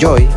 Enjoy.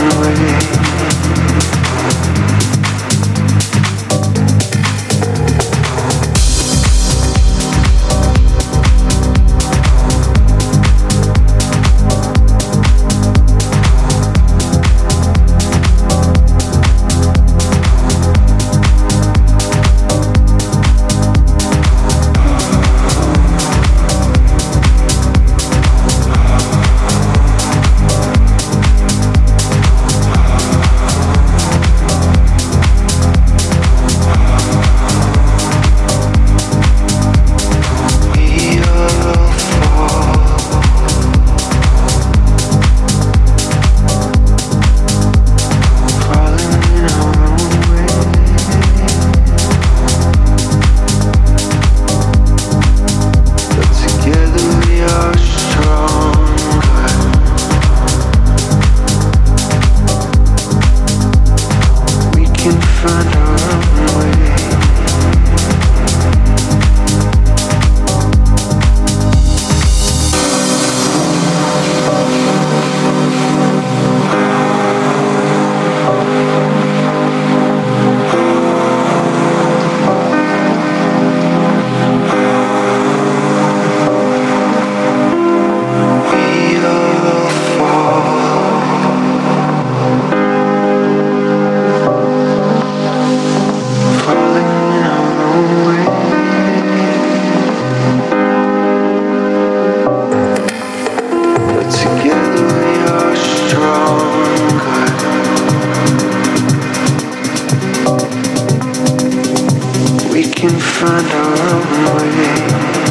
rồi you enjoy. this moment in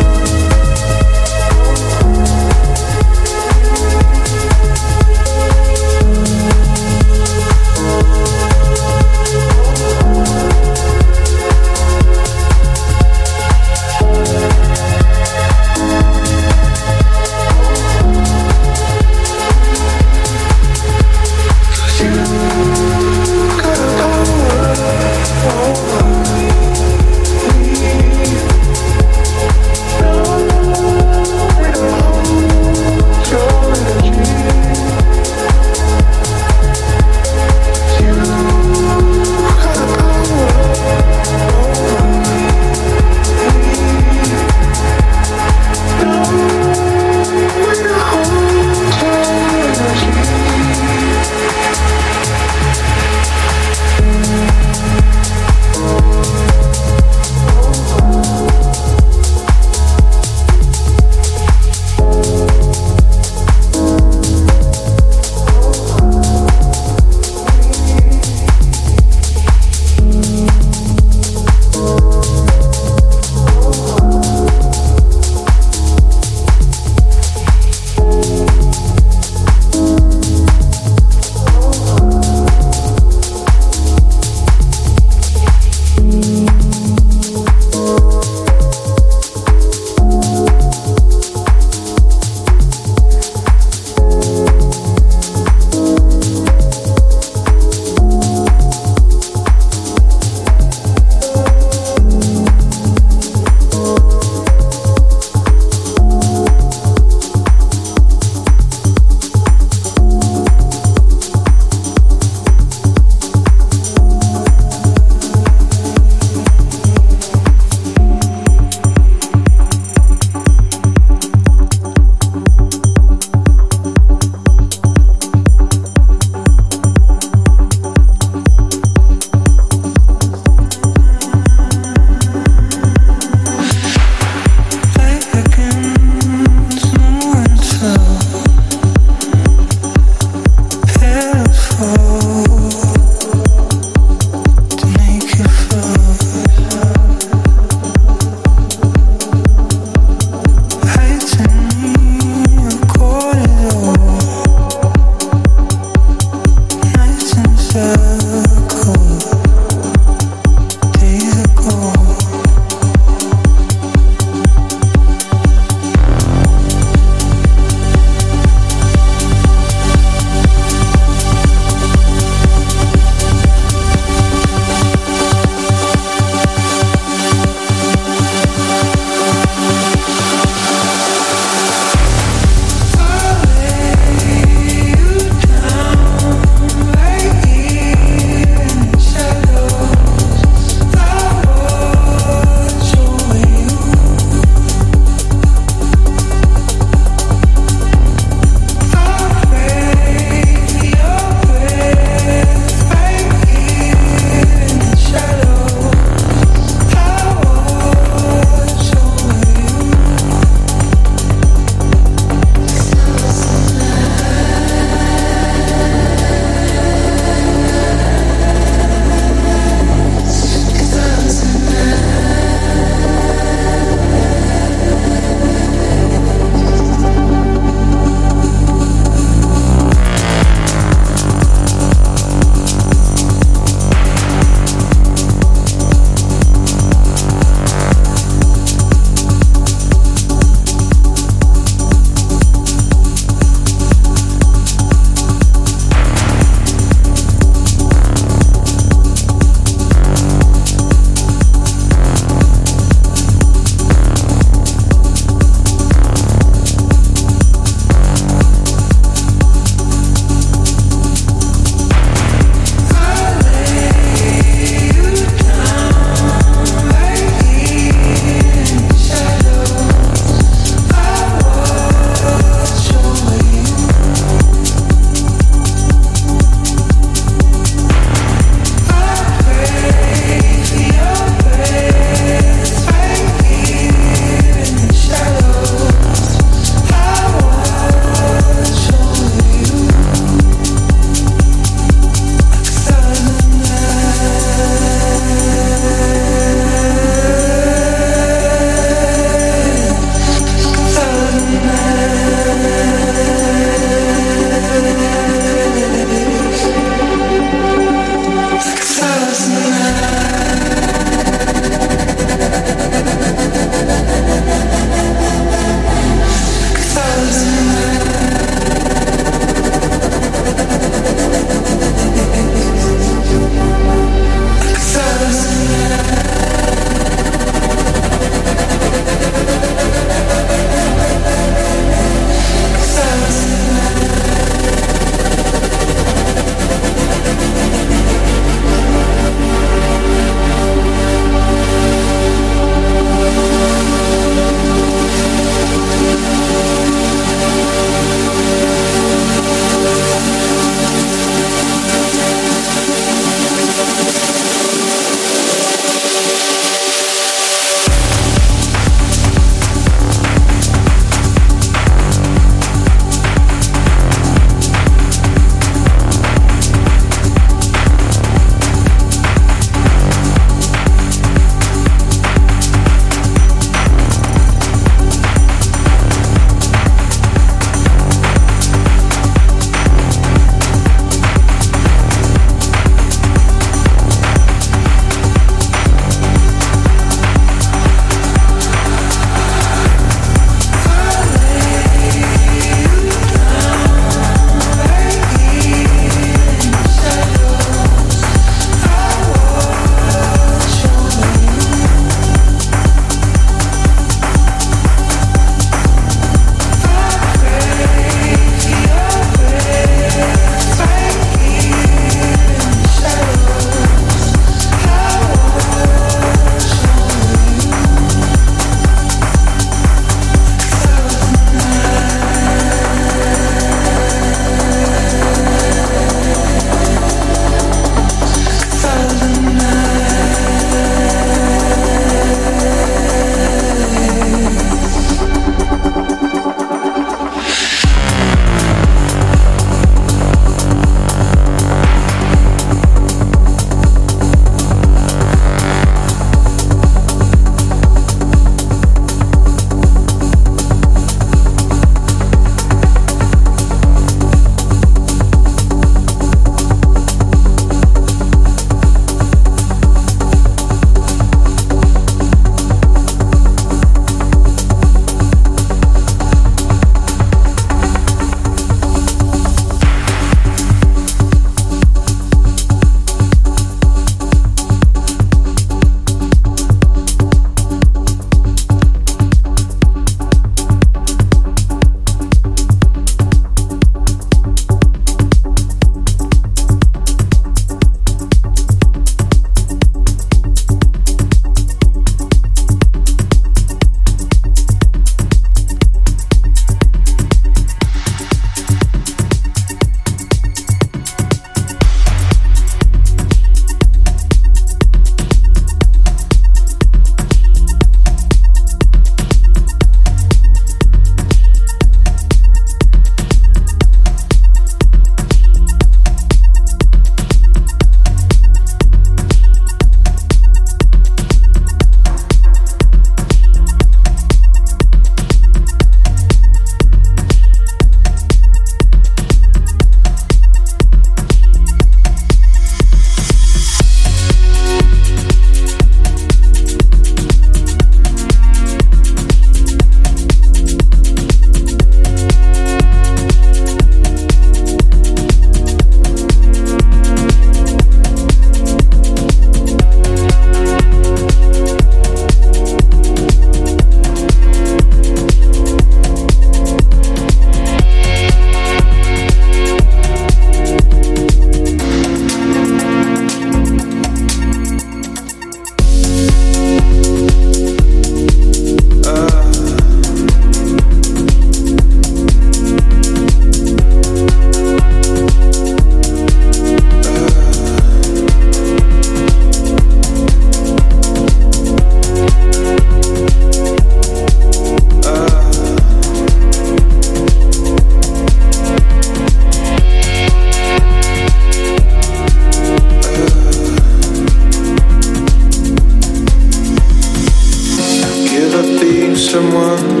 someone.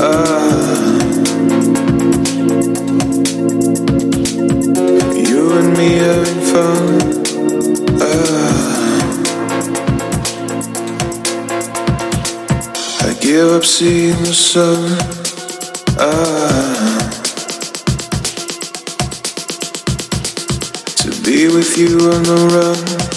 Ah. You and me having fun. Ah. I give up seeing the sun. Ah. To be with you on the run.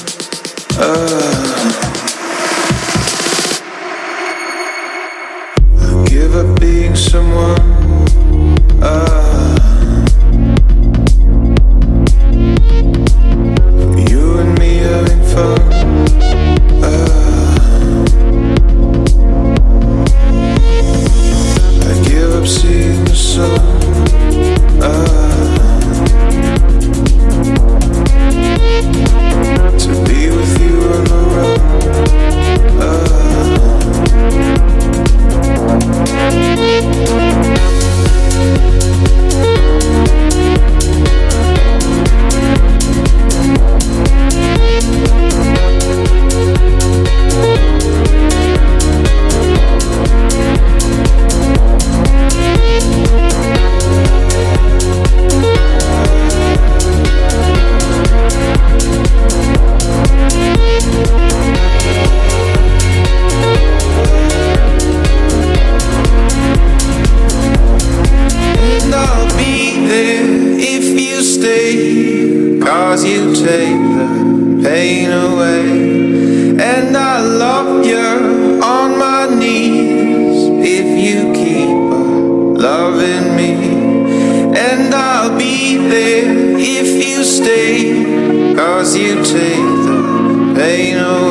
me, and I'll be there if you stay. Cause you take the pain away.